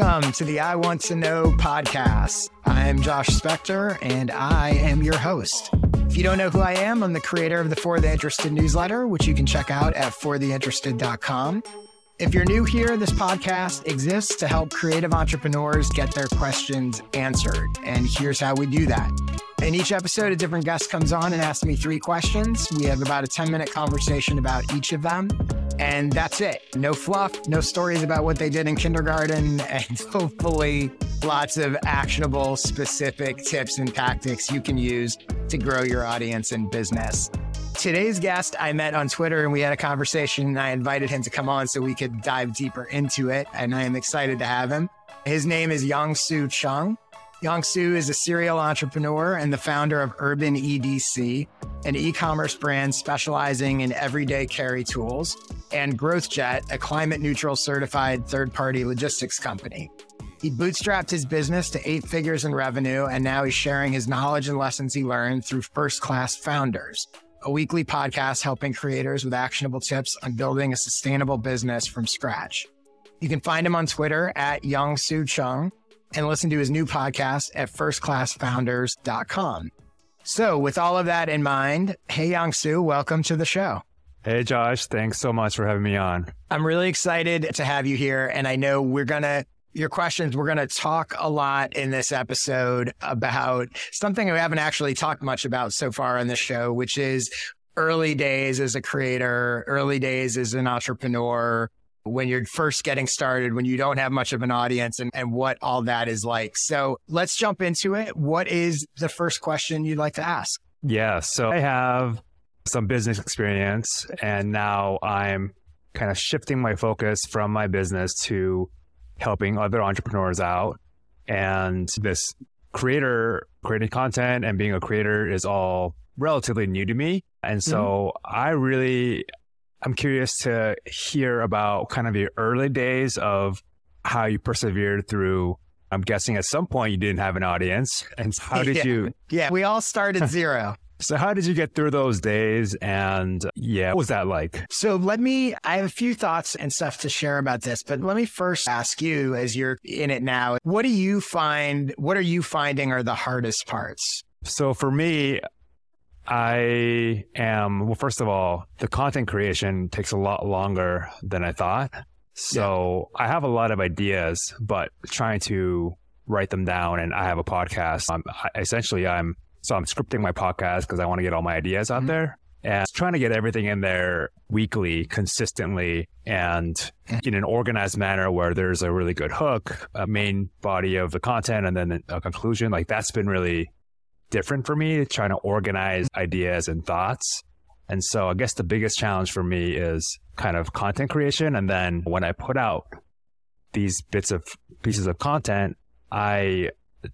Welcome to the I Want to Know podcast. I'm Josh Spector and I am your host. If you don't know who I am, I'm the creator of the For the Interested newsletter, which you can check out at fortheinterested.com. If you're new here, this podcast exists to help creative entrepreneurs get their questions answered. And here's how we do that. In each episode, a different guest comes on and asks me three questions. We have about a 10 minute conversation about each of them. And that's it. No fluff, no stories about what they did in kindergarten, and hopefully lots of actionable, specific tips and tactics you can use to grow your audience and business. Today's guest I met on Twitter and we had a conversation and I invited him to come on so we could dive deeper into it. And I am excited to have him. His name is Yongsoo Chung. Yongsoo is a serial entrepreneur and the founder of Urban EDC, an e commerce brand specializing in everyday carry tools, and GrowthJet, a climate neutral certified third party logistics company. He bootstrapped his business to eight figures in revenue, and now he's sharing his knowledge and lessons he learned through First Class Founders, a weekly podcast helping creators with actionable tips on building a sustainable business from scratch. You can find him on Twitter at Yongsoo Chung and listen to his new podcast at firstclassfounders.com. So, with all of that in mind, hey, Yongsoo, welcome to the show. Hey, Josh. Thanks so much for having me on. I'm really excited to have you here. And I know we're going to, your questions, we're going to talk a lot in this episode about something we haven't actually talked much about so far on the show, which is early days as a creator, early days as an entrepreneur, when you're first getting started, when you don't have much of an audience and, and what all that is like. So let's jump into it. What is the first question you'd like to ask? Yeah. So I have some business experience and now I'm kind of shifting my focus from my business to helping other entrepreneurs out. And this creator, creating content and being a creator is all relatively new to me. And so mm-hmm. I really I'm curious to hear about kind of your early days of how you persevered through. I'm guessing at some point you didn't have an audience. And how did yeah. you? Yeah, we all started zero. So, how did you get through those days? And yeah, what was that like? So, let me, I have a few thoughts and stuff to share about this, but let me first ask you as you're in it now, what do you find, what are you finding are the hardest parts? So, for me, I am, well, first of all, the content creation takes a lot longer than I thought. So yeah. I have a lot of ideas, but trying to write them down and I have a podcast. I'm, I, essentially, I'm, so I'm scripting my podcast because I want to get all my ideas out mm-hmm. there and trying to get everything in there weekly, consistently, and mm-hmm. in an organized manner where there's a really good hook, a main body of the content, and then a conclusion. Like that's been really different for me, trying to organize ideas and thoughts. And so I guess the biggest challenge for me is kind of content creation. And then when I put out these bits of pieces of content, I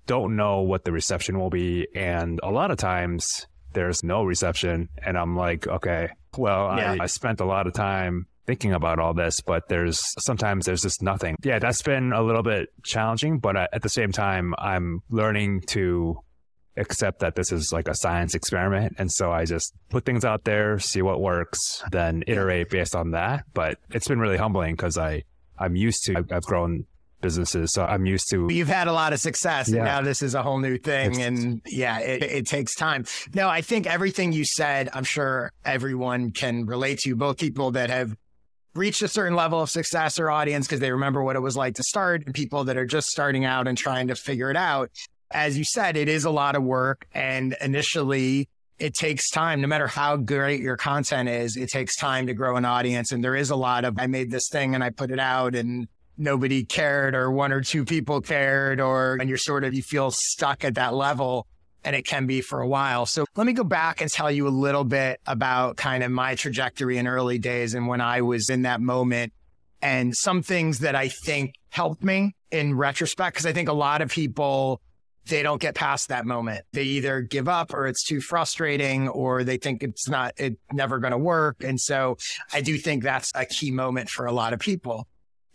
don't know what the reception will be. And a lot of times there's no reception. And I'm like, okay, well, yeah. I, I spent a lot of time thinking about all this, but there's sometimes there's just nothing. Yeah, that's been a little bit challenging, but at the same time, I'm learning to accept that this is like a science experiment. And so I just put things out there, see what works, then iterate based on that. But it's been really humbling because I, I'm used to, I've, grown businesses. So I'm used to. You've had a lot of success yeah. and now this is a whole new thing. It's, and yeah, it, it takes time. No, I think everything you said, I'm sure everyone can relate to, both people that have reached a certain level of success or audience because they remember what it was like to start and people that are just starting out and trying to figure it out as you said, it is a lot of work. And initially, it takes time, no matter how great your content is, it takes time to grow an audience. And there is a lot of, I made this thing and I put it out and nobody cared, or one or two people cared, or, and you're sort of, you feel stuck at that level. And it can be for a while. So let me go back and tell you a little bit about kind of my trajectory in early days and when I was in that moment and some things that I think helped me in retrospect. Cause I think a lot of people, they don't get past that moment. They either give up or it's too frustrating or they think it's not, it never going to work. And so I do think that's a key moment for a lot of people.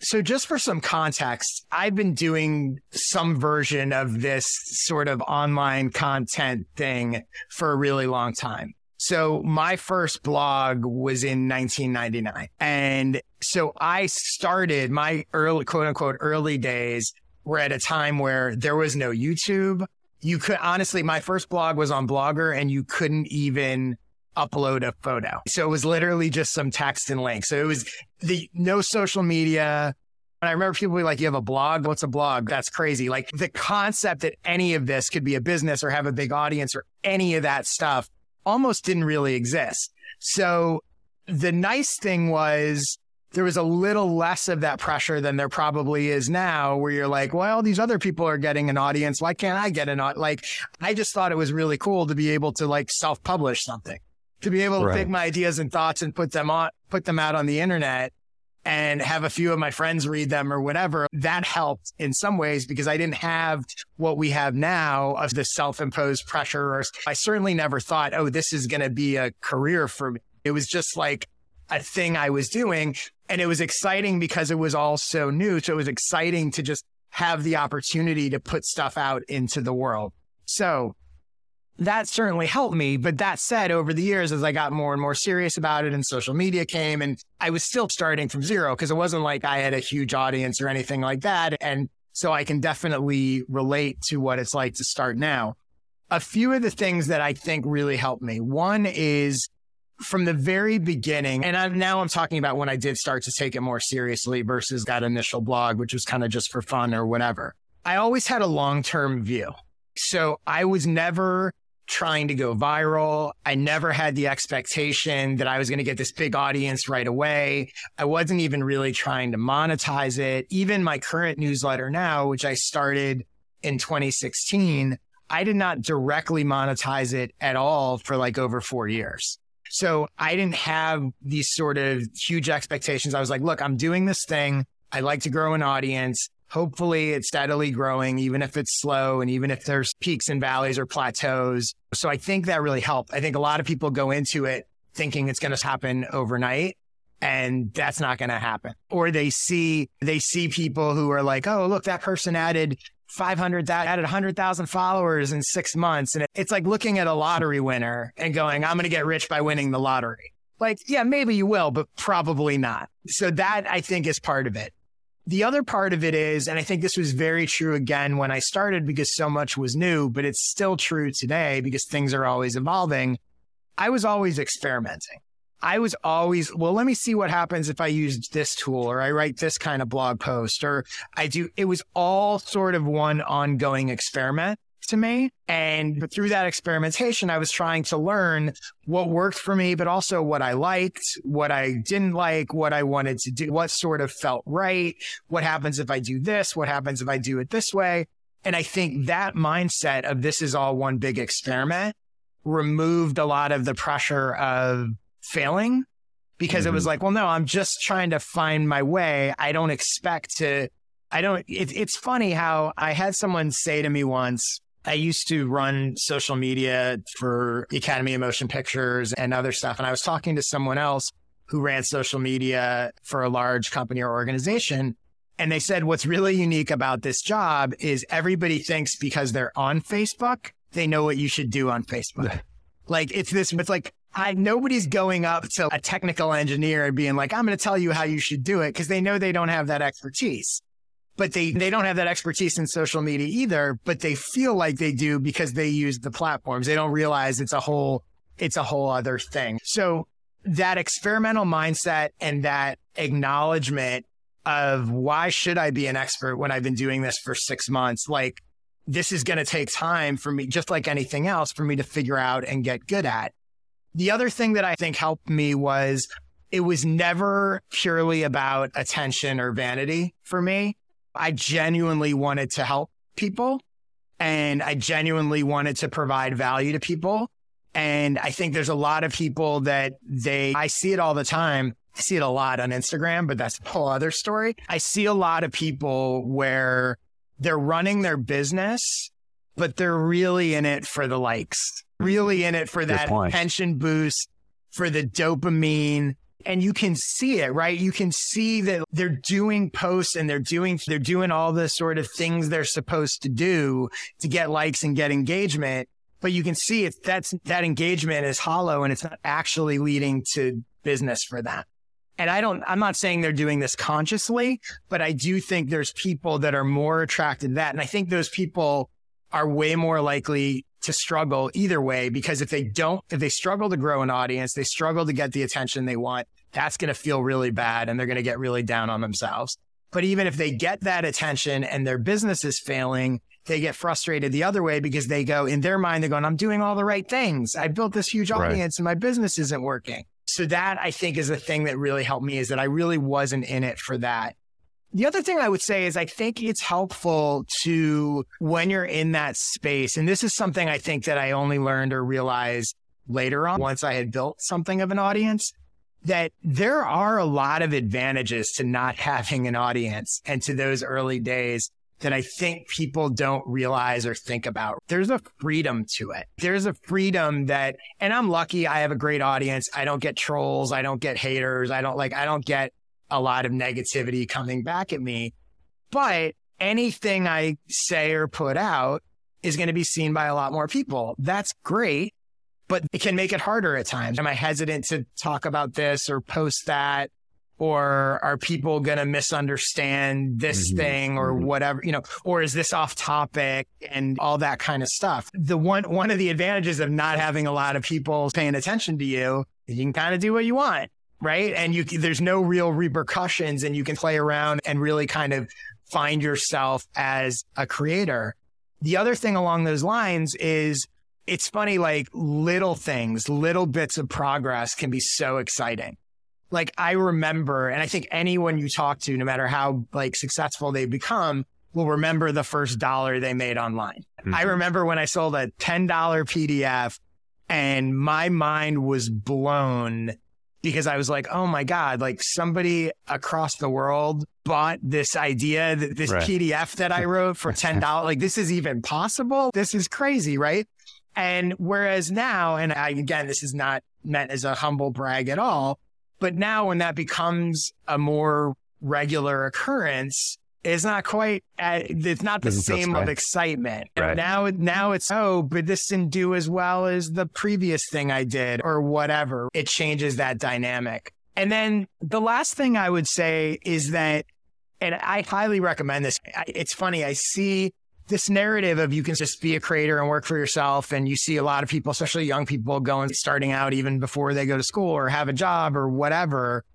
So just for some context, I've been doing some version of this sort of online content thing for a really long time. So my first blog was in 1999. And so I started my early, quote unquote, early days were at a time where there was no YouTube. You could honestly, my first blog was on Blogger and you couldn't even upload a photo. So it was literally just some text and link. So it was the no social media. And I remember people be like, you have a blog? What's a blog? That's crazy. Like the concept that any of this could be a business or have a big audience or any of that stuff almost didn't really exist. So the nice thing was there was a little less of that pressure than there probably is now where you're like, well, these other people are getting an audience. Why can't I get an audience? Like, I just thought it was really cool to be able to like self publish something, to be able to right. take my ideas and thoughts and put them on, put them out on the internet and have a few of my friends read them or whatever. That helped in some ways because I didn't have what we have now of the self imposed pressure. Or I certainly never thought, oh, this is going to be a career for me. It was just like, a thing I was doing. And it was exciting because it was all so new. So it was exciting to just have the opportunity to put stuff out into the world. So that certainly helped me. But that said, over the years, as I got more and more serious about it and social media came, and I was still starting from zero because it wasn't like I had a huge audience or anything like that. And so I can definitely relate to what it's like to start now. A few of the things that I think really helped me. One is from the very beginning, and I'm, now I'm talking about when I did start to take it more seriously versus that initial blog, which was kind of just for fun or whatever. I always had a long term view. So I was never trying to go viral. I never had the expectation that I was going to get this big audience right away. I wasn't even really trying to monetize it. Even my current newsletter now, which I started in 2016, I did not directly monetize it at all for like over four years. So I didn't have these sort of huge expectations. I was like, look, I'm doing this thing. I like to grow an audience. Hopefully it's steadily growing, even if it's slow and even if there's peaks and valleys or plateaus. So I think that really helped. I think a lot of people go into it thinking it's going to happen overnight and that's not going to happen. Or they see, they see people who are like, oh, look, that person added 500 that added 100,000 followers in six months. And it's like looking at a lottery winner and going, I'm going to get rich by winning the lottery. Like, yeah, maybe you will, but probably not. So that I think is part of it. The other part of it is, and I think this was very true again when I started because so much was new, but it's still true today because things are always evolving. I was always experimenting. I was always, well, let me see what happens if I use this tool or I write this kind of blog post or I do. It was all sort of one ongoing experiment to me. And through that experimentation, I was trying to learn what worked for me, but also what I liked, what I didn't like, what I wanted to do, what sort of felt right. What happens if I do this? What happens if I do it this way? And I think that mindset of this is all one big experiment removed a lot of the pressure of failing because mm-hmm. it was mm-hmm. like, well, no, I'm just trying to find my way. I don't expect to, I don't, it, it's funny how I had someone say to me once, I used to run social media for Academy of Motion Pictures and other stuff. And I was talking to someone else who ran social media for a large company or organization. And they said, what's really unique about this job is everybody thinks because they're on Facebook, they know what you should do on Facebook. like it's this, it's like I, nobody's going up to a technical engineer and being like, I'm going to tell you how you should do it because they know they don't have that expertise. But they, they don't have that expertise in social media either, but they feel like they do because they use the platforms. They don't realize it's a whole, it's a whole other thing. So that experimental mindset and that acknowledgement of why should I be an expert when I've been doing this for six months? Like this is going to take time for me, just like anything else for me to figure out and get good at. The other thing that I think helped me was it was never purely about attention or vanity for me. I genuinely wanted to help people and I genuinely wanted to provide value to people. And I think there's a lot of people that they, I see it all the time. I see it a lot on Instagram, but that's a whole other story. I see a lot of people where they're running their business, but they're really in it for the likes really in it for that pension boost, for the dopamine. And you can see it, right? You can see that they're doing posts and they're doing, they're doing all the sort of things they're supposed to do to get likes and get engagement. But you can see if that's, that engagement is hollow and it's not actually leading to business for them. And I don't, I'm not saying they're doing this consciously, but I do think there's people that are more attracted to that. And I think those people are way more likely to struggle either way because if they don't, if they struggle to grow an audience, they struggle to get the attention they want, that's going to feel really bad and they're going to get really down on themselves. But even if they get that attention and their business is failing, they get frustrated the other way because they go in their mind, they're going, I'm doing all the right things. I built this huge audience right. and my business isn't working. So that I think is the thing that really helped me is that I really wasn't in it for that. The other thing I would say is I think it's helpful to when you're in that space, and this is something I think that I only learned or realized later on once I had built something of an audience, that there are a lot of advantages to not having an audience and to those early days that I think people don't realize or think about. There's a freedom to it. There's a freedom that, and I'm lucky I have a great audience. I don't get trolls. I don't get haters. I don't like, I don't get a lot of negativity coming back at me. But anything I say or put out is going to be seen by a lot more people. That's great, but it can make it harder at times. Am I hesitant to talk about this or post that? or are people going to misunderstand this mm-hmm. thing or mm-hmm. whatever you know or is this off topic and all that kind of stuff the one one of the advantages of not having a lot of people paying attention to you you can kind of do what you want right and you there's no real repercussions and you can play around and really kind of find yourself as a creator the other thing along those lines is it's funny like little things little bits of progress can be so exciting like I remember, and I think anyone you talk to, no matter how like successful they become, will remember the first dollar they made online. Mm-hmm. I remember when I sold a $10 PDF and my mind was blown because I was like, oh my God, like somebody across the world bought this idea, this right. PDF that I wrote for $10. like, this is even possible. This is crazy, right? And whereas now, and I, again, this is not meant as a humble brag at all, but now when that becomes a more regular occurrence, it's not quite, uh, it's not the Doesn't same of excitement. Right. Now, now it's, oh, but this didn't do as well as the previous thing I did or whatever. It changes that dynamic. And then the last thing I would say is that, and I highly recommend this. It's funny. I see this narrative of you can just be a creator and work for yourself. And you see a lot of people, especially young people going, starting out even before they go to school or have a job or whatever.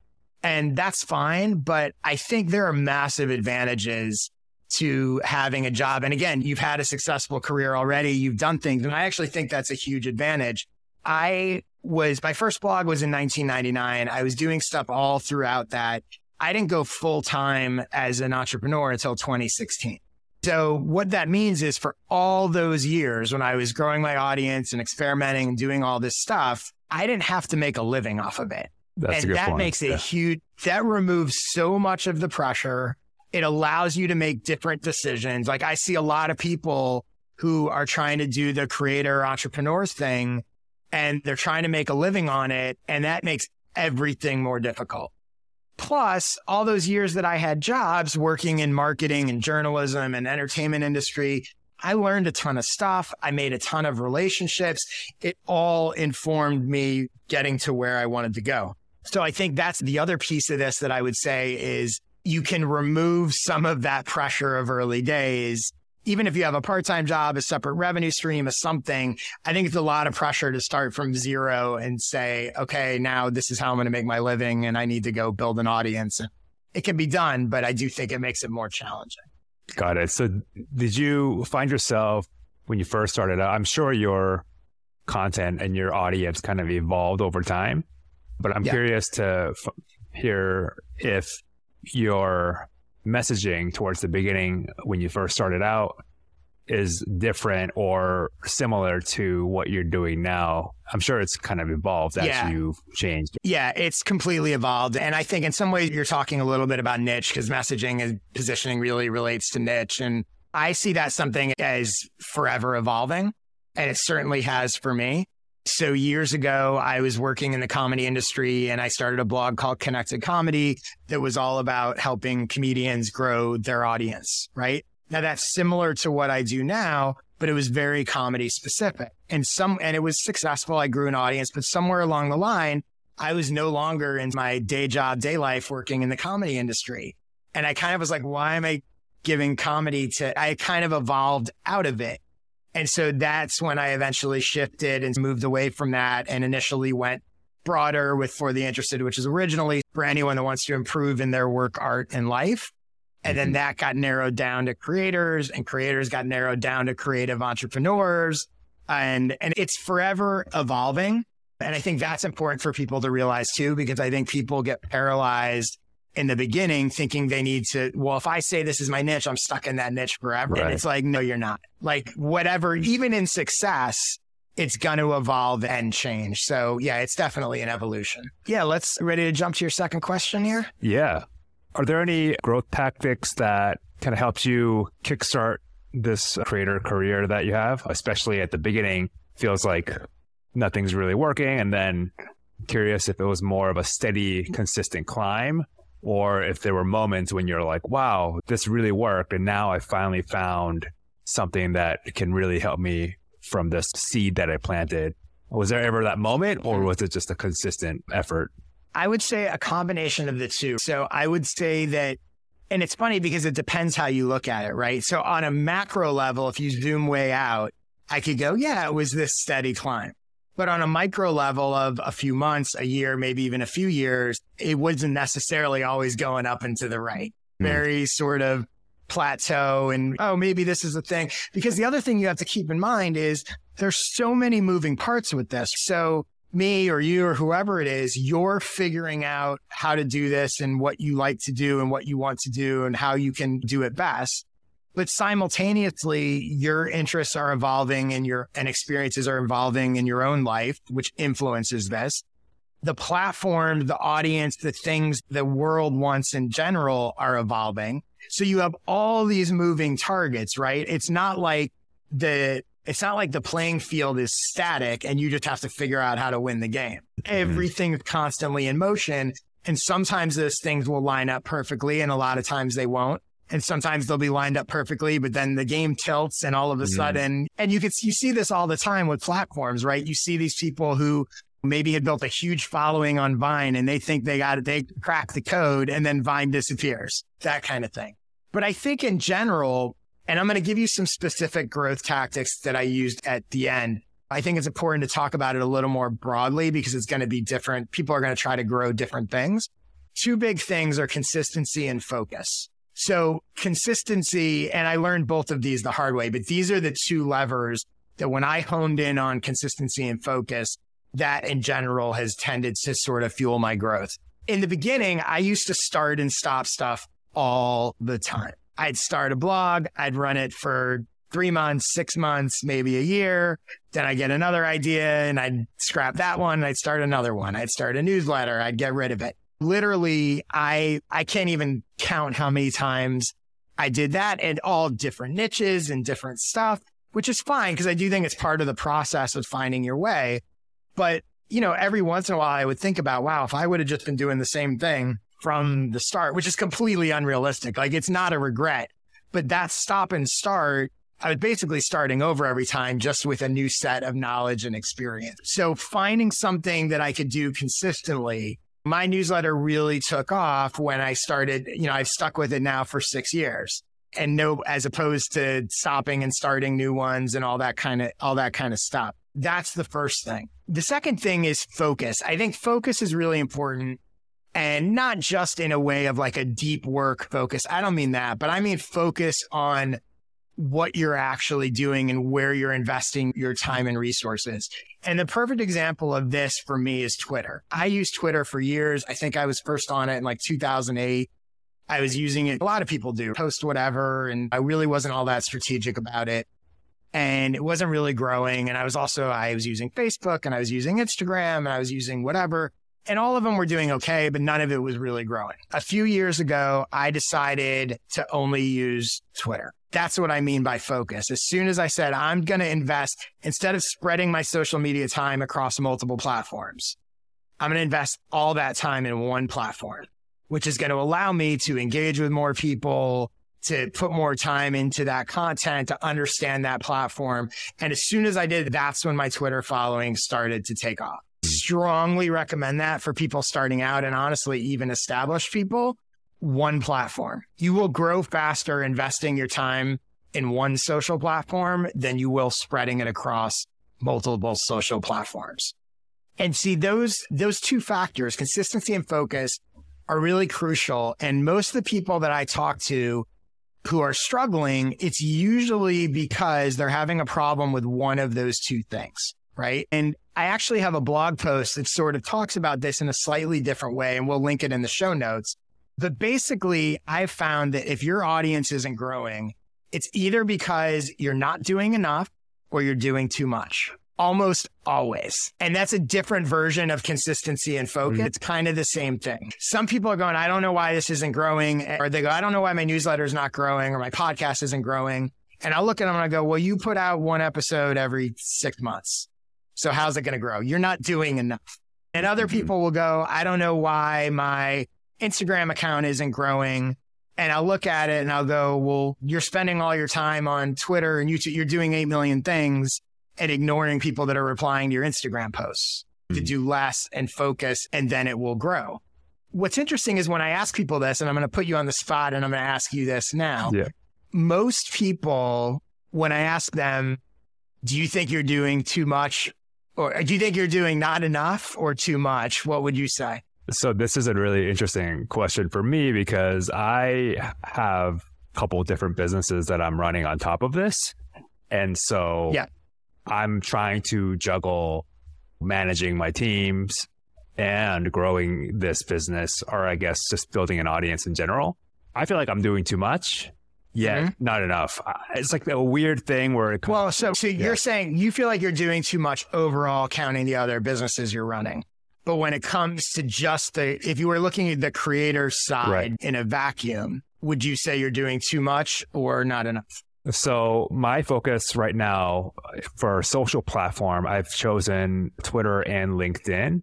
And that's fine. But I think there are massive advantages to having a job. And again, you've had a successful career already. You've done things. And I actually think that's a huge advantage. I was, my first blog was in 1999. I was doing stuff all throughout that. I didn't go full time as an entrepreneur until 2016. So what that means is for all those years when I was growing my audience and experimenting and doing all this stuff, I didn't have to make a living off of it. That's and that point. makes a yeah. huge, that removes so much of the pressure. It allows you to make different decisions. Like I see a lot of people who are trying to do the creator entrepreneur thing and they're trying to make a living on it. And that makes everything more difficult. Plus, all those years that I had jobs working in marketing and journalism and entertainment industry, I learned a ton of stuff. I made a ton of relationships. It all informed me getting to where I wanted to go. So I think that's the other piece of this that I would say is you can remove some of that pressure of early days even if you have a part-time job, a separate revenue stream, a something, I think it's a lot of pressure to start from zero and say, okay, now this is how I'm going to make my living and I need to go build an audience. It can be done, but I do think it makes it more challenging. Got it. So did you find yourself when you first started? I'm sure your content and your audience kind of evolved over time, but I'm yeah. curious to f- hear if your messaging towards the beginning when you first started out is different or similar to what you're doing now. I'm sure it's kind of evolved as yeah. you've changed. Yeah, it's completely evolved. And I think in some ways you're talking a little bit about niche because messaging and positioning really relates to niche. And I see that something as forever evolving. And it certainly has for me. So years ago, I was working in the comedy industry and I started a blog called Connected Comedy that was all about helping comedians grow their audience, right? Now that's similar to what I do now, but it was very comedy specific and some, and it was successful. I grew an audience, but somewhere along the line, I was no longer in my day job, day life working in the comedy industry. And I kind of was like, why am I giving comedy to, I kind of evolved out of it. And so that's when I eventually shifted and moved away from that and initially went broader with For the Interested, which is originally for anyone that wants to improve in their work, art, and life. And then mm-hmm. that got narrowed down to creators, and creators got narrowed down to creative entrepreneurs. And, and it's forever evolving. And I think that's important for people to realize too, because I think people get paralyzed in the beginning thinking they need to, well, if I say this is my niche, I'm stuck in that niche forever. Right. And it's like, no, you're not. Like, whatever, mm. even in success, it's going to evolve and change. So, yeah, it's definitely an evolution. Yeah, let's ready to jump to your second question here. Yeah. Are there any growth tactics that kind of helps you kickstart this creator career that you have, especially at the beginning? Feels like nothing's really working. And then curious if it was more of a steady, consistent climb or if there were moments when you're like, wow, this really worked. And now I finally found something that can really help me from this seed that I planted. Was there ever that moment or was it just a consistent effort? I would say a combination of the two. So I would say that, and it's funny because it depends how you look at it, right? So on a macro level, if you zoom way out, I could go, yeah, it was this steady climb. But on a micro level of a few months, a year, maybe even a few years, it wasn't necessarily always going up and to the right. Mm. Very sort of plateau and, oh, maybe this is a thing. Because the other thing you have to keep in mind is there's so many moving parts with this. So me or you or whoever it is, you're figuring out how to do this and what you like to do and what you want to do and how you can do it best but simultaneously your interests are evolving and your and experiences are evolving in your own life which influences this. The platform the audience the things the world wants in general are evolving. So you have all these moving targets right? It's not like the it's not like the playing field is static and you just have to figure out how to win the game. Mm-hmm. everything's constantly in motion and sometimes those things will line up perfectly and a lot of times they won't and sometimes they'll be lined up perfectly, but then the game tilts and all of a mm. sudden, and you can, you see this all the time with platforms, right? You see these people who maybe had built a huge following on Vine and they think they got it, they crack the code and then Vine disappears, that kind of thing. But I think in general, and I'm going to give you some specific growth tactics that I used at the end. I think it's important to talk about it a little more broadly because it's going to be different. People are going to try to grow different things. Two big things are consistency and focus. So consistency, and I learned both of these the hard way, but these are the two levers that when I honed in on consistency and focus, that in general has tended to sort of fuel my growth. In the beginning, I used to start and stop stuff all the time. I'd start a blog, I'd run it for three months, six months, maybe a year. Then I get another idea and I'd scrap that one. I'd start another one. I'd start a newsletter. I'd get rid of it literally I I can't even count how many times I did that and all different niches and different stuff, which is fine because I do think it's part of the process of finding your way. But, you know, every once in a while I would think about, wow, if I would have just been doing the same thing from the start, which is completely unrealistic. Like it's not a regret, but that stop and start I was basically starting over every time just with a new set of knowledge and experience. So finding something that I could do consistently my newsletter really took off when I started, you know, I've stuck with it now for six years and no, as opposed to stopping and starting new ones and all that kind of, all that kind of stuff. That's the first thing. The second thing is focus. I think focus is really important and not just in a way of like a deep work focus. I don't mean that, but I mean focus on what you're actually doing and where you're investing your time and resources. And the perfect example of this for me is Twitter. I used Twitter for years. I think I was first on it in like 2008. I was using it. A lot of people do post whatever. And I really wasn't all that strategic about it. And it wasn't really growing. And I was also, I was using Facebook and I was using Instagram and I was using whatever. And all of them were doing okay, but none of it was really growing. A few years ago, I decided to only use Twitter. That's what I mean by focus. As soon as I said, I'm going to invest, instead of spreading my social media time across multiple platforms, I'm going to invest all that time in one platform, which is going to allow me to engage with more people, to put more time into that content, to understand that platform. And as soon as I did, that's when my Twitter following started to take off hmm. strongly recommend that for people starting out and honestly, even established people. One platform. You will grow faster investing your time in one social platform than you will spreading it across multiple social platforms. And see those, those two factors, consistency and focus are really crucial. And most of the people that I talk to who are struggling, it's usually because they're having a problem with one of those two things. Right. And I actually have a blog post that sort of talks about this in a slightly different way, and we'll link it in the show notes. But basically, I've found that if your audience isn't growing, it's either because you're not doing enough or you're doing too much almost always. And that's a different version of consistency and focus. Mm-hmm. It's kind of the same thing. Some people are going, I don't know why this isn't growing. Or they go, I don't know why my newsletter is not growing or my podcast isn't growing. And I'll look at them and I go, well, you put out one episode every six months. So how's it going to grow? You're not doing enough. And other mm-hmm. people will go, I don't know why my Instagram account isn't growing. And I'll look at it and I'll go, well, you're spending all your time on Twitter and YouTube. You're doing 8 million things and ignoring people that are replying to your Instagram posts mm-hmm. to do less and focus, and then it will grow. What's interesting is when I ask people this, and I'm going to put you on the spot and I'm going to ask you this now. Yeah. Most people, when I ask them, do you think you're doing too much or do you think you're doing not enough or too much? What would you say? So this is a really interesting question for me because I have a couple different businesses that I'm running on top of this. And so yeah. I'm trying to juggle managing my teams and growing this business, or I guess just building an audience in general. I feel like I'm doing too much. Yeah, mm-hmm. not enough. It's like a weird thing where it comes, well, so so yeah. you're saying you feel like you're doing too much overall, counting the other businesses you're running. But when it comes to just the, if you were looking at the creator side right. in a vacuum, would you say you're doing too much or not enough? So my focus right now for social platform, I've chosen Twitter and LinkedIn.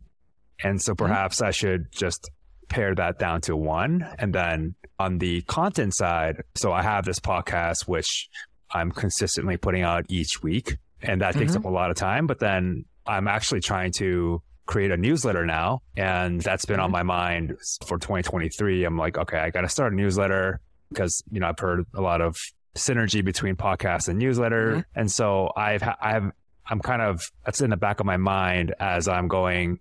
And so mm-hmm. perhaps mm-hmm. I should just pare that down to one. And then on the content side, so I have this podcast, which I'm consistently putting out each week. And that takes mm-hmm. up a lot of time. But then I'm actually trying to create a newsletter now. And that's been mm-hmm. on my mind for 2023. I'm like, okay, I got to start a newsletter because, you know, I've heard a lot of synergy between podcast and newsletter. Mm-hmm. And so I've, I've, I'm kind of, that's in the back of my mind as I'm going,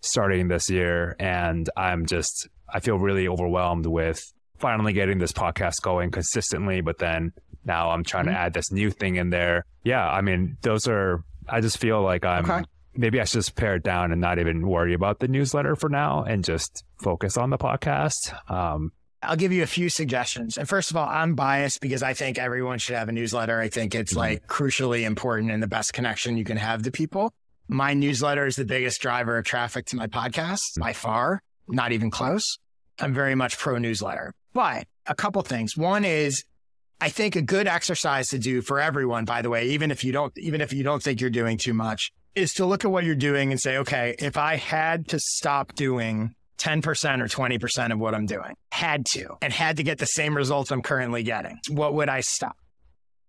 starting this year. And I'm just, I feel really overwhelmed with finally getting this podcast going consistently. But then now I'm trying mm-hmm. to add this new thing in there. Yeah. I mean, those are, I just feel like I'm, okay. Maybe I should just pare it down and not even worry about the newsletter for now and just focus on the podcast. Um, I'll give you a few suggestions. And first of all, I'm biased because I think everyone should have a newsletter. I think it's mm-hmm. like crucially important and the best connection you can have to people. My newsletter is the biggest driver of traffic to my podcast by far, not even close. I'm very much pro newsletter. But a couple things. One is I think a good exercise to do for everyone, by the way, even if you don't even if you don't think you're doing too much, is to look at what you're doing and say, okay, if I had to stop doing 10% or 20% of what I'm doing. Had to, and had to get the same results I'm currently getting. What would I stop?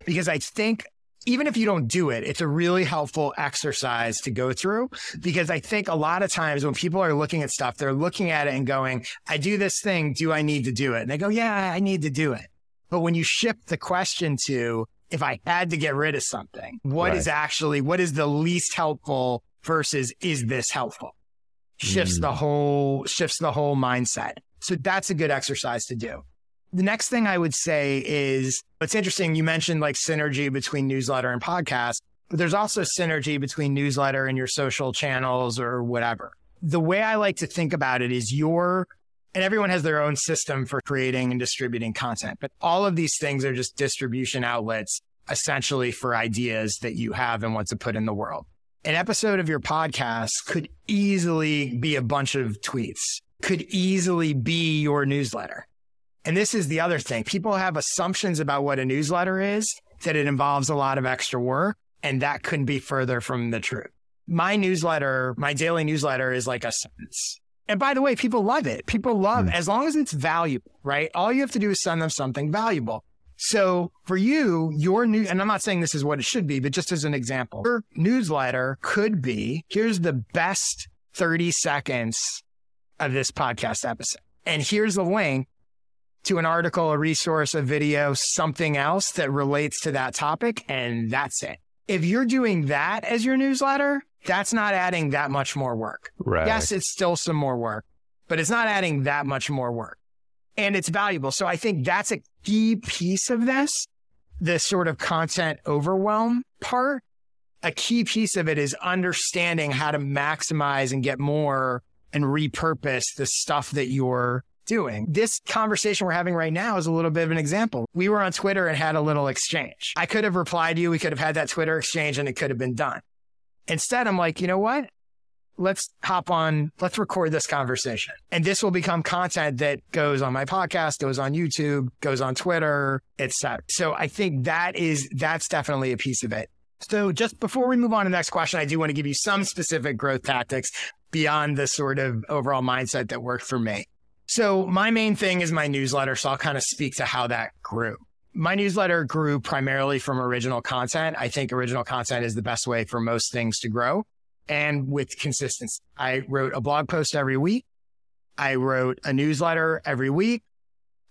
Because I think even if you don't do it, it's a really helpful exercise to go through because I think a lot of times when people are looking at stuff, they're looking at it and going, I do this thing. Do I need to do it? And they go, yeah, I need to do it. But when you shift the question to, if I had to get rid of something, what right. is actually, what is the least helpful versus is this helpful? shifts mm. the whole shifts the whole mindset. So that's a good exercise to do. The next thing I would say is it's interesting. You mentioned like synergy between newsletter and podcast, but there's also synergy between newsletter and your social channels or whatever. The way I like to think about it is your, and everyone has their own system for creating and distributing content, but all of these things are just distribution outlets essentially for ideas that you have and want to put in the world an episode of your podcast could easily be a bunch of tweets, could easily be your newsletter. And this is the other thing. People have assumptions about what a newsletter is, that it involves a lot of extra work, and that couldn't be further from the truth. My newsletter, my daily newsletter is like a sentence. And by the way, people love it. People love, mm. as long as it's valuable, right? All you have to do is send them something valuable. So for you, your new, and I'm not saying this is what it should be, but just as an example, your newsletter could be here's the best 30 seconds of this podcast episode. And here's a link to an article, a resource, a video, something else that relates to that topic. And that's it. If you're doing that as your newsletter, that's not adding that much more work. Right. Yes, it's still some more work, but it's not adding that much more work. And it's valuable. So I think that's a key piece of this, this sort of content overwhelm part. A key piece of it is understanding how to maximize and get more and repurpose the stuff that you're doing. This conversation we're having right now is a little bit of an example. We were on Twitter and had a little exchange. I could have replied to you. We could have had that Twitter exchange and it could have been done. Instead, I'm like, you know what? Let's hop on, let's record this conversation. And this will become content that goes on my podcast, goes on YouTube, goes on Twitter, etc. So I think that is, that's definitely a piece of it. So just before we move on to the next question, I do want to give you some specific growth tactics beyond the sort of overall mindset that worked for me. So my main thing is my newsletter. So I'll kind of speak to how that grew. My newsletter grew primarily from original content. I think original content is the best way for most things to grow and with consistency. I wrote a blog post every week. I wrote a newsletter every week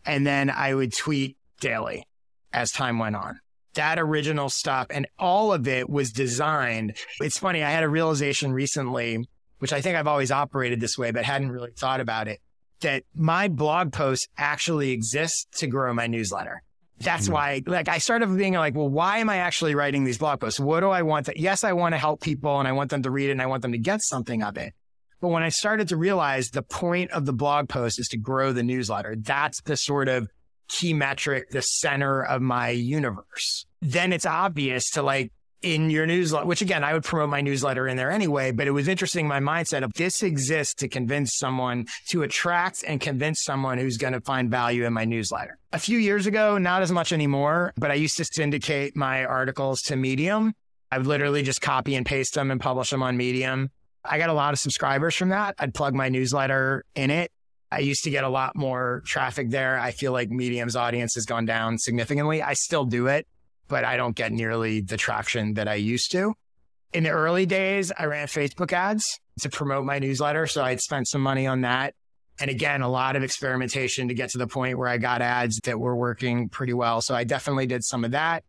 and then I would tweet daily as time went on. That original stuff and all of it was designed. It's funny. I had a realization recently, which I think I've always operated this way, but hadn't really thought about it that my blog post actually exists to grow my newsletter. That's mm-hmm. why, like, I started being like, well, why am I actually writing these blog posts? What do I want? To, yes, I want to help people and I want them to read it and I want them to get something of it. But when I started to realize the point of the blog post is to grow the newsletter, that's the sort of key metric, the center of my universe. Then it's obvious to like in your newsletter, which again, I would promote my newsletter in there anyway, but it was interesting. My mindset of this exists to convince someone to attract and convince someone who's going to find value in my newsletter. A few years ago, not as much anymore, but I used to syndicate my articles to Medium. I would literally just copy and paste them and publish them on Medium. I got a lot of subscribers from that. I'd plug my newsletter in it. I used to get a lot more traffic there. I feel like Medium's audience has gone down significantly. I still do it but I don't get nearly the traction that I used to. In the early days, I ran Facebook ads to promote my newsletter. So I'd spent some money on that. And again, a lot of experimentation to get to the point where I got ads that were working pretty well. So I definitely did some of that.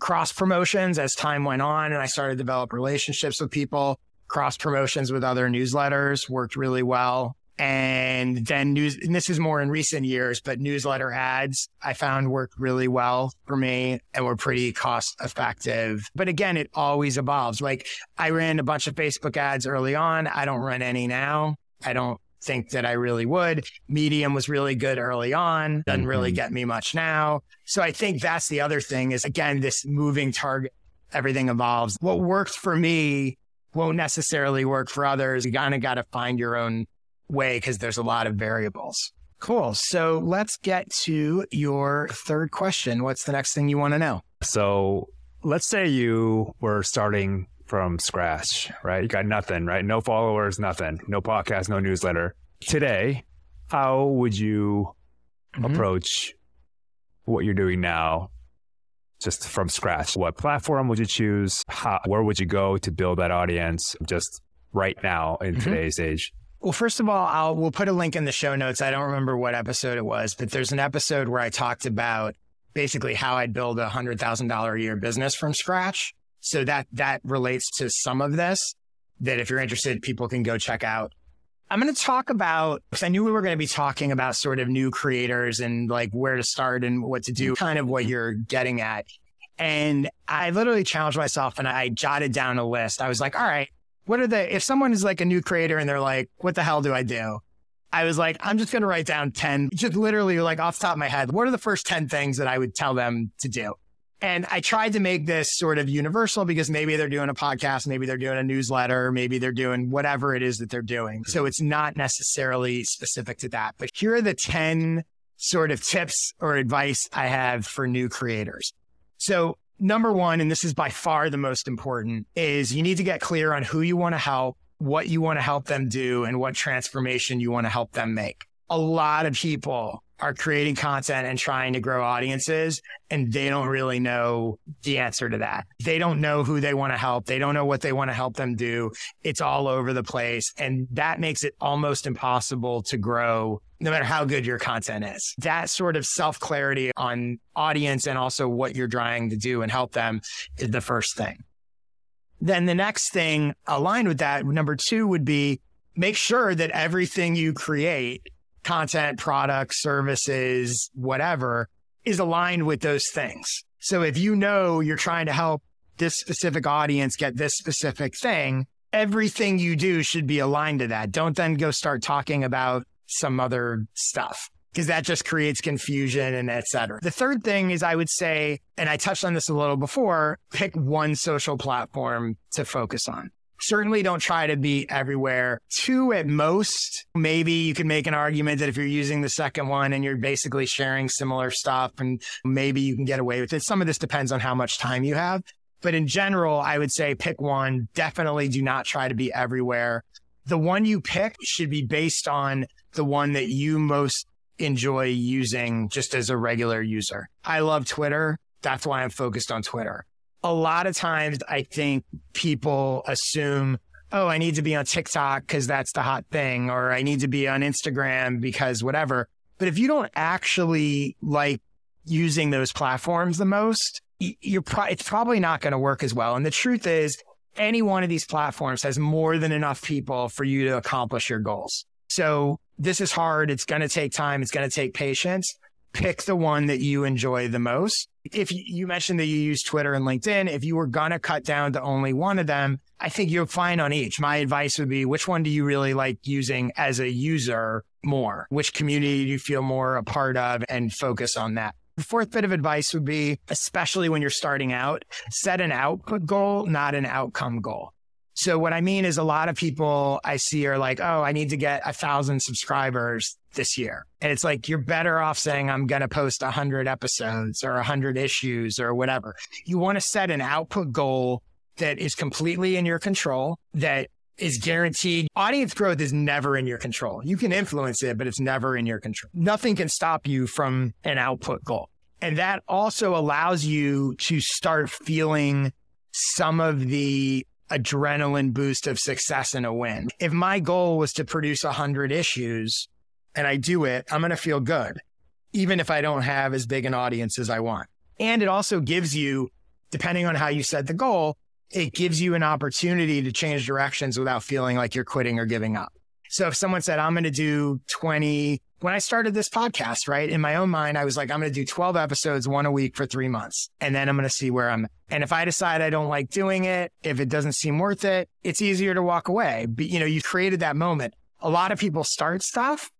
Cross promotions as time went on and I started to develop relationships with people. Cross promotions with other newsletters worked really well. And then news, and this is more in recent years, but newsletter ads I found worked really well for me and were pretty cost effective. But again, it always evolves. Like I ran a bunch of Facebook ads early on. I don't run any now. I don't think that I really would. Medium was really good early on, doesn't mm-hmm. really get me much now. So I think that's the other thing is again, this moving target, everything evolves. What works for me won't necessarily work for others. You kind of got to find your own way because there's a lot of variables. Cool. So let's get to your third question. What's the next thing you want to know? So let's say you were starting from scratch, right? You got nothing, right? No followers, nothing, no podcast, no newsletter. Today, how would you mm-hmm. approach what you're doing now just from scratch? What platform would you choose? How, where would you go to build that audience just right now in mm-hmm. today's age? Well, first of all, I'll we'll put a link in the show notes. I don't remember what episode it was, but there's an episode where I talked about basically how I'd build a hundred thousand dollar a year business from scratch. So that that relates to some of this. That if you're interested, people can go check out. I'm going to talk about because I knew we were going to be talking about sort of new creators and like where to start and what to do, kind of what you're getting at. And I literally challenged myself and I jotted down a list. I was like, all right, what are the, if someone is like a new creator and they're like, what the hell do I do? I was like, I'm just going to write down 10, just literally like off top of my head. What are the first 10 things that I would tell them to do? And I tried to make this sort of universal because maybe they're doing a podcast, maybe they're doing a newsletter, maybe they're doing whatever it is that they're doing. So it's not necessarily specific to that. But here are the 10 sort of tips or advice I have for new creators. So number one, and this is by far the most important, is you need to get clear on who you want to help, what you want to help them do, and what transformation you want to help them make. A lot of people are creating content and trying to grow audiences and they don't really know the answer to that. They don't know who they want to help. They don't know what they want to help them do. It's all over the place. And that makes it almost impossible to grow no matter how good your content is. That sort of self clarity on audience and also what you're trying to do and help them is the first thing. Then the next thing aligned with that, number two would be make sure that everything you create content, products, services, whatever is aligned with those things. So if you know you're trying to help this specific audience get this specific thing, everything you do should be aligned to that. Don't then go start talking about some other stuff because that just creates confusion and et cetera. The third thing is I would say, and I touched on this a little before, pick one social platform to focus on certainly don't try to be everywhere. Two at most. Maybe you can make an argument that if you're using the second one and you're basically sharing similar stuff and maybe you can get away with it. Some of this depends on how much time you have. But in general, I would say pick one. Definitely do not try to be everywhere. The one you pick should be based on the one that you most enjoy using just as a regular user. I love Twitter. That's why I'm focused on Twitter a lot of times I think people assume, oh, I need to be on TikTok because that's the hot thing, or I need to be on Instagram because whatever. But if you don't actually like using those platforms the most, you're pro- it's probably not going to work as well. And the truth is, any one of these platforms has more than enough people for you to accomplish your goals. So this is hard. It's going to take time. It's going to take patience pick the one that you enjoy the most. If you mentioned that you use Twitter and LinkedIn, if you were going to cut down to only one of them, I think you're fine on each. My advice would be which one do you really like using as a user more? Which community do you feel more a part of and focus on that? The fourth bit of advice would be, especially when you're starting out, set an output goal, not an outcome goal. So what I mean is a lot of people I see are like, oh, I need to get a thousand subscribers this year. And it's like, you're better off saying, I'm going to post a hundred episodes or a hundred issues or whatever. You want to set an output goal that is completely in your control, that is guaranteed. Audience growth is never in your control. You can influence it, but it's never in your control. Nothing can stop you from an output goal. And that also allows you to start feeling some of the adrenaline boost of success and a win. If my goal was to produce 100 issues and I do it, I'm going to feel good, even if I don't have as big an audience as I want. And it also gives you, depending on how you set the goal, it gives you an opportunity to change directions without feeling like you're quitting or giving up. So if someone said, I'm going to do 20, when I started this podcast, right, in my own mind, I was like, I'm going to do 12 episodes, one a week for three months, and then I'm going to see where I'm. And if I decide I don't like doing it, if it doesn't seem worth it, it's easier to walk away. But, you know, you created that moment. A lot of people start stuff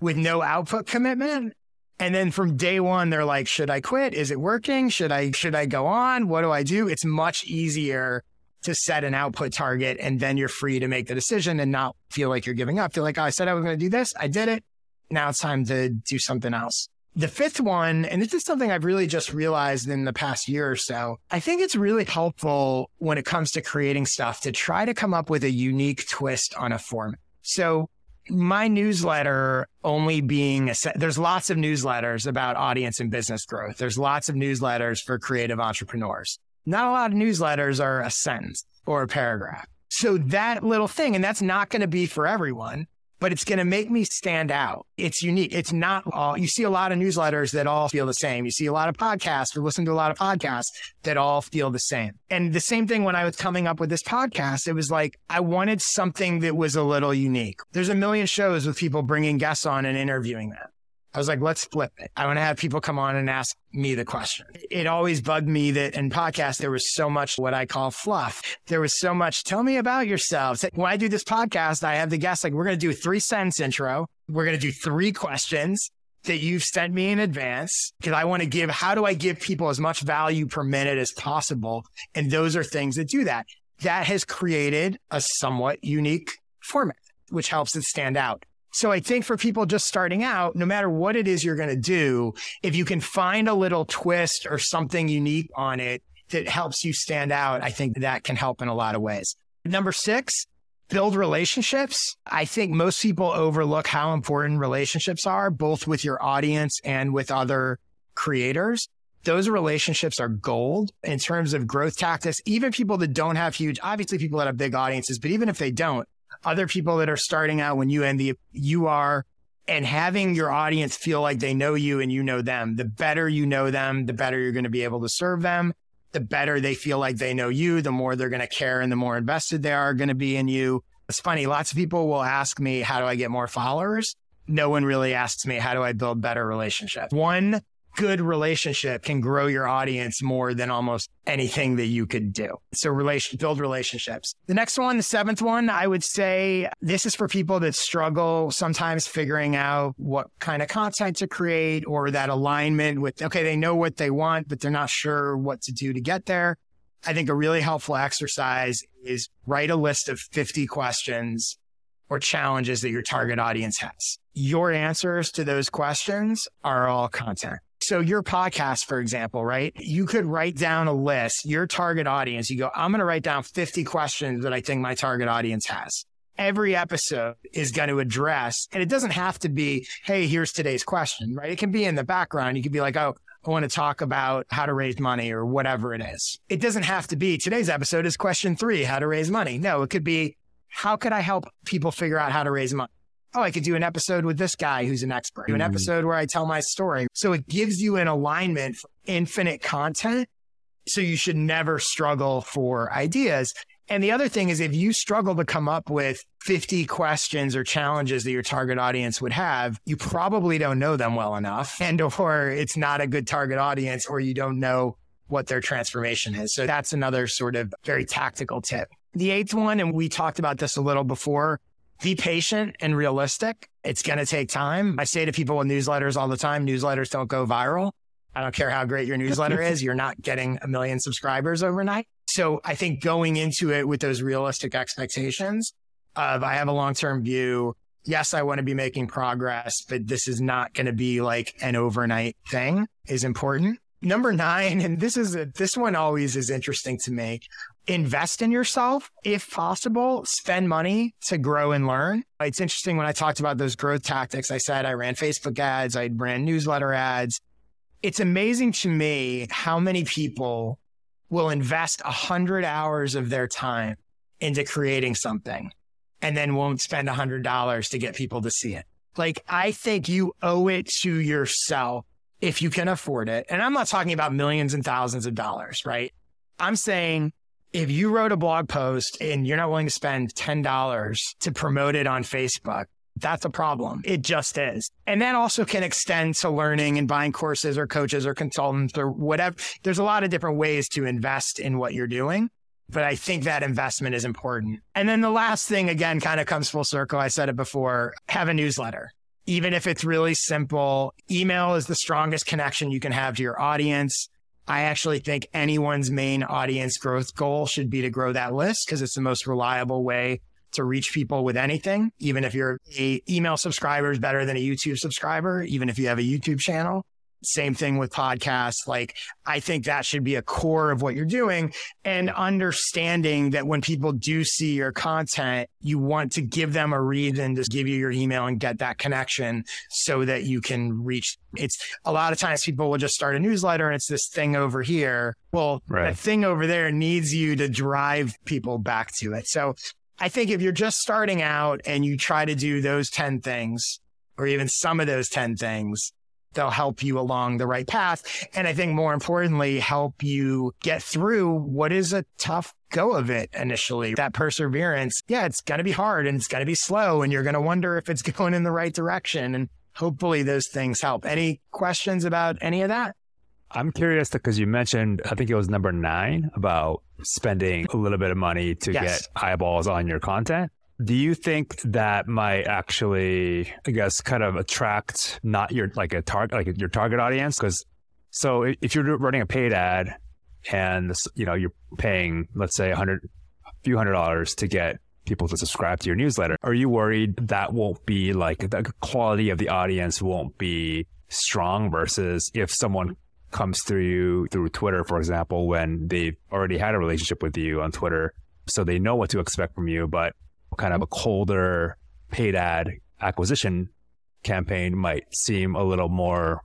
with no output commitment. And then from day one, they're like, should I quit? Is it working? Should I, should I go on? What do I do? It's much easier to set an output target and then you're free to make the decision and not feel like you're giving up. Feel like, oh, I said I was going to do this. I did it. Now it's time to do something else. The fifth one, and this is something I've really just realized in the past year or so. I think it's really helpful when it comes to creating stuff to try to come up with a unique twist on a format. So my newsletter only being a there's lots of newsletters about audience and business growth. There's lots of newsletters for creative entrepreneurs not a lot of newsletters are a sentence or a paragraph. So that little thing, and that's not going to be for everyone, but it's going to make me stand out. It's unique. It's not all, you see a lot of newsletters that all feel the same. You see a lot of podcasts or listen to a lot of podcasts that all feel the same. And the same thing when I was coming up with this podcast, it was like, I wanted something that was a little unique. There's a million shows with people bringing guests on and interviewing them. I was like, let's flip it. I want to have people come on and ask me the question. It always bugged me that in podcasts, there was so much what I call fluff. There was so much, tell me about yourselves. When I do this podcast, I have the guests like, we're going to do a three sentence intro. We're going to do three questions that you've sent me in advance because I want to give, how do I give people as much value per minute as possible? And those are things that do that. That has created a somewhat unique format, which helps it stand out. So I think for people just starting out, no matter what it is you're going to do, if you can find a little twist or something unique on it that helps you stand out, I think that can help in a lot of ways. Number six, build relationships. I think most people overlook how important relationships are, both with your audience and with other creators. Those relationships are gold in terms of growth tactics. Even people that don't have huge, obviously people that have big audiences, but even if they don't, other people that are starting out when you and the you are and having your audience feel like they know you and you know them. The better you know them, the better you're going to be able to serve them. The better they feel like they know you, the more they're going to care and the more invested they are going to be in you. It's funny. Lots of people will ask me, how do I get more followers? No one really asks me, how do I build better relationships? One good relationship can grow your audience more than almost anything that you could do. So relation, build relationships. The next one, the seventh one, I would say this is for people that struggle sometimes figuring out what kind of content to create or that alignment with, okay, they know what they want, but they're not sure what to do to get there. I think a really helpful exercise is write a list of 50 questions or challenges that your target audience has. Your answers to those questions are all content. So your podcast, for example, right? You could write down a list, your target audience. You go, I'm going to write down 50 questions that I think my target audience has. Every episode is going to address, and it doesn't have to be, Hey, here's today's question, right? It can be in the background. You could be like, Oh, I want to talk about how to raise money or whatever it is. It doesn't have to be today's episode is question three, how to raise money. No, it could be, how could I help people figure out how to raise money? Oh, I could do an episode with this guy who's an expert, do an mm-hmm. episode where I tell my story. So it gives you an alignment for infinite content. So you should never struggle for ideas. And the other thing is if you struggle to come up with 50 questions or challenges that your target audience would have, you probably don't know them well enough and or it's not a good target audience or you don't know what their transformation is. So that's another sort of very tactical tip. The eighth one, and we talked about this a little before, be patient and realistic. It's going to take time. I say to people with newsletters all the time, newsletters don't go viral. I don't care how great your newsletter is. You're not getting a million subscribers overnight. So I think going into it with those realistic expectations of I have a long-term view. Yes, I want to be making progress, but this is not going to be like an overnight thing is important. Number nine, and this is a, this one always is interesting to me invest in yourself. If possible, spend money to grow and learn. It's interesting when I talked about those growth tactics, I said I ran Facebook ads, I ran newsletter ads. It's amazing to me how many people will invest a hundred hours of their time into creating something and then won't spend a hundred dollars to get people to see it. Like I think you owe it to yourself if you can afford it. And I'm not talking about millions and thousands of dollars, right? I'm saying if you wrote a blog post and you're not willing to spend $10 to promote it on Facebook, that's a problem. It just is. And that also can extend to learning and buying courses or coaches or consultants or whatever. There's a lot of different ways to invest in what you're doing. But I think that investment is important. And then the last thing, again, kind of comes full circle. I said it before have a newsletter. Even if it's really simple, email is the strongest connection you can have to your audience. I actually think anyone's main audience growth goal should be to grow that list because it's the most reliable way to reach people with anything. Even if your email subscriber is better than a YouTube subscriber, even if you have a YouTube channel, same thing with podcasts. Like, I think that should be a core of what you're doing and understanding that when people do see your content, you want to give them a reason to give you your email and get that connection so that you can reach. It's a lot of times people will just start a newsletter and it's this thing over here. Well, right. the thing over there needs you to drive people back to it. So I think if you're just starting out and you try to do those 10 things or even some of those 10 things, they'll help you along the right path. And I think more importantly, help you get through what is a tough go of it initially. That perseverance, yeah, it's going to be hard and it's going to be slow and you're going to wonder if it's going in the right direction. And hopefully those things help. Any questions about any of that? I'm curious because you mentioned, I think it was number nine about spending a little bit of money to yes. get eyeballs on your content do you think that might actually, I guess, kind of attract not your like a target, like your target audience? Because so if you're running a paid ad and you know you're paying, let's say, a hundred, a few hundred dollars to get people to subscribe to your newsletter, are you worried that won't be like the quality of the audience won't be strong versus if someone comes through you through Twitter, for example, when they've already had a relationship with you on Twitter, so they know what to expect from you, but kind of a colder paid ad acquisition campaign might seem a little more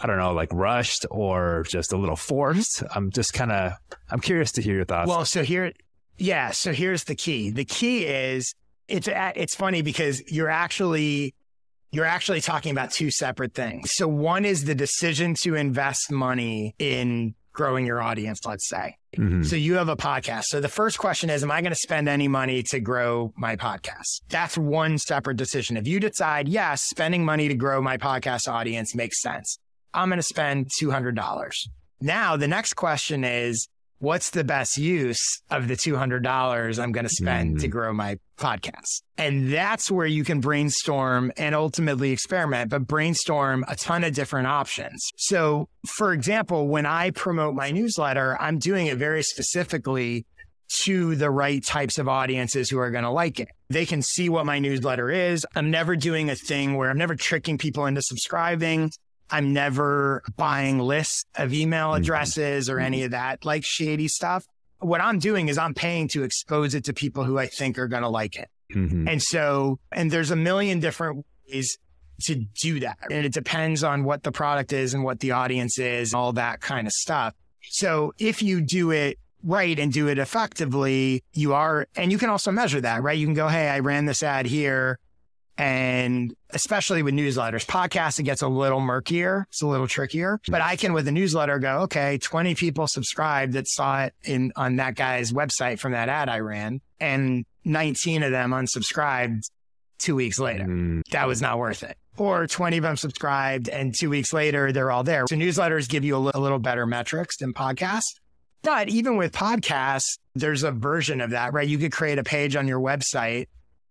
I don't know, like rushed or just a little forced. I'm just kind of, I'm curious to hear your thoughts. Well, so here, yeah. So here's the key. The key is it's it's funny because you're actually you're actually talking about two separate things. So one is the decision to invest money in growing your audience, let's say. Mm-hmm. So you have a podcast. So the first question is, am I going to spend any money to grow my podcast? That's one separate decision. If you decide, yes, spending money to grow my podcast audience makes sense. I'm going to spend $200. Now the next question is, what's the best use of the $200 I'm going to spend mm. to grow my podcast? And that's where you can brainstorm and ultimately experiment, but brainstorm a ton of different options. So, for example, when I promote my newsletter, I'm doing it very specifically to the right types of audiences who are going to like it. They can see what my newsletter is. I'm never doing a thing where I'm never tricking people into subscribing. I'm never buying lists of email mm-hmm. addresses or any of that like shady stuff. What I'm doing is I'm paying to expose it to people who I think are going to like it. Mm-hmm. And so, and there's a million different ways to do that. And it depends on what the product is and what the audience is, all that kind of stuff. So if you do it right and do it effectively, you are, and you can also measure that, right? You can go, Hey, I ran this ad here and especially with newsletters, podcasts, it gets a little murkier. It's a little trickier, but I can with a newsletter go, okay, 20 people subscribed that saw it in on that guy's website from that ad I ran and 19 of them unsubscribed two weeks later. Mm. That was not worth it. Or 20 of them subscribed and two weeks later, they're all there. So newsletters give you a, a little better metrics than podcasts. But even with podcasts, there's a version of that, right? You could create a page on your website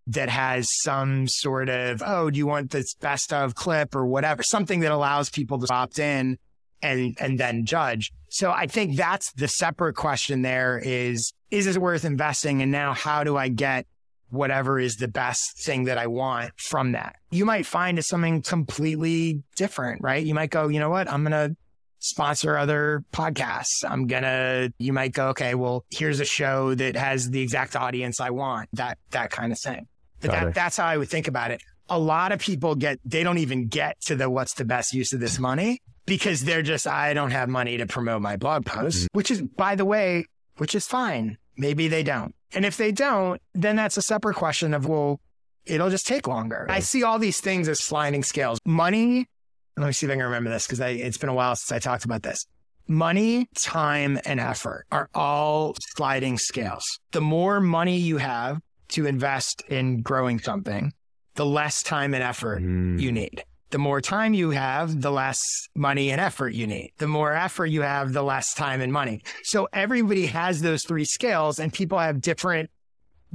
that has some sort of, oh, do you want this best of clip or whatever, something that allows people to opt in and, and then judge. So I think that's the separate question there is, is it worth investing? And now how do I get whatever is the best thing that I want from that? You might find it's something completely different, right? You might go, you know what? I'm to sponsor other podcasts. I'm gonna, you might go, okay, well, here's a show that has the exact audience I want, that, that kind of thing. But that, that's how I would think about it. A lot of people get, they don't even get to the what's the best use of this money because they're just, I don't have money to promote my blog posts, mm-hmm. which is, by the way, which is fine. Maybe they don't. And if they don't, then that's a separate question of, well, it'll just take longer. Right. I see all these things as sliding scales. Money, let me see if I can remember this because it's been a while since I talked about this. Money, time, and effort are all sliding scales. The more money you have, to invest in growing something, the less time and effort mm. you need. The more time you have, the less money and effort you need. The more effort you have, the less time and money. So everybody has those three scales and people have different,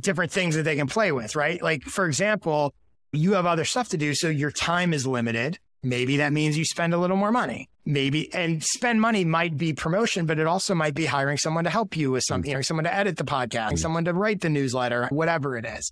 different things that they can play with, right? Like, for example, you have other stuff to do. So your time is limited. Maybe that means you spend a little more money. Maybe and spend money might be promotion, but it also might be hiring someone to help you with something, mm. or someone to edit the podcast, mm. someone to write the newsletter, whatever it is.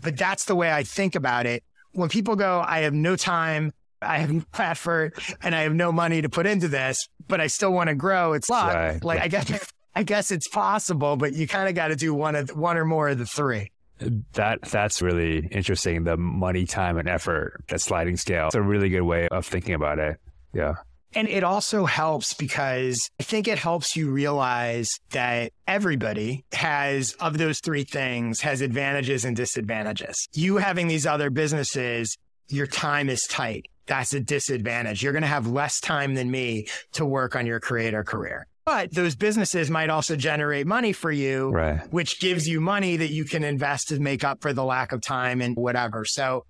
But that's the way I think about it. When people go, I have no time, I have no effort, and I have no money to put into this, but I still want to grow. It's like, right. like I guess I guess it's possible, but you kind of got to do one of one or more of the three. Uh, that that's really interesting. The money, time, and effort, that sliding scale. It's a really good way of thinking about it. Yeah. And it also helps because I think it helps you realize that everybody has, of those three things, has advantages and disadvantages. You having these other businesses, your time is tight. That's a disadvantage. You're going to have less time than me to work on your creator career. But those businesses might also generate money for you, right. which gives you money that you can invest to make up for the lack of time and whatever. So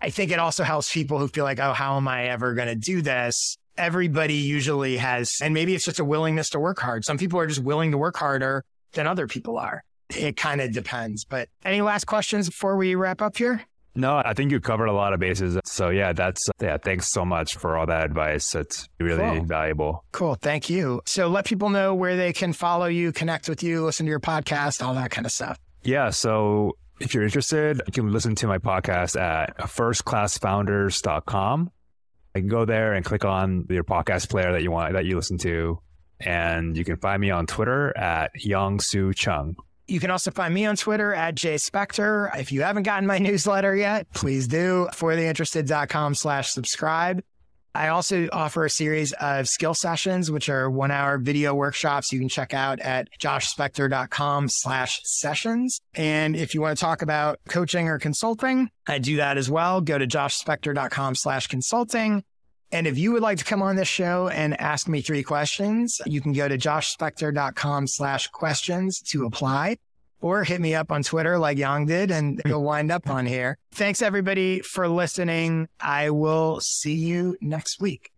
I think it also helps people who feel like, oh, how am I ever going to do this? Everybody usually has, and maybe it's just a willingness to work hard. Some people are just willing to work harder than other people are. It kind of depends. But any last questions before we wrap up here? No, I think you covered a lot of bases. So yeah, that's yeah. Thanks so much for all that advice. It's really cool. valuable. Cool. Thank you. So let people know where they can follow you, connect with you, listen to your podcast, all that kind of stuff. Yeah. So if you're interested, you can listen to my podcast at firstclassfounders.com. I can go there and click on your podcast player that you want that you listen to, and you can find me on Twitter at Yong Soo Chung. You can also find me on Twitter at jspector. If you haven't gotten my newsletter yet, please do fortheinterested.com slash subscribe. I also offer a series of skill sessions, which are one hour video workshops you can check out at joshspector.com slash sessions. And if you want to talk about coaching or consulting, I do that as well. Go to joshspector.com slash consulting. And if you would like to come on this show and ask me three questions, you can go to joshspector.com slash questions to apply or hit me up on Twitter like Yang did and hmm. you'll wind up on here. Thanks everybody for listening. I will see you next week.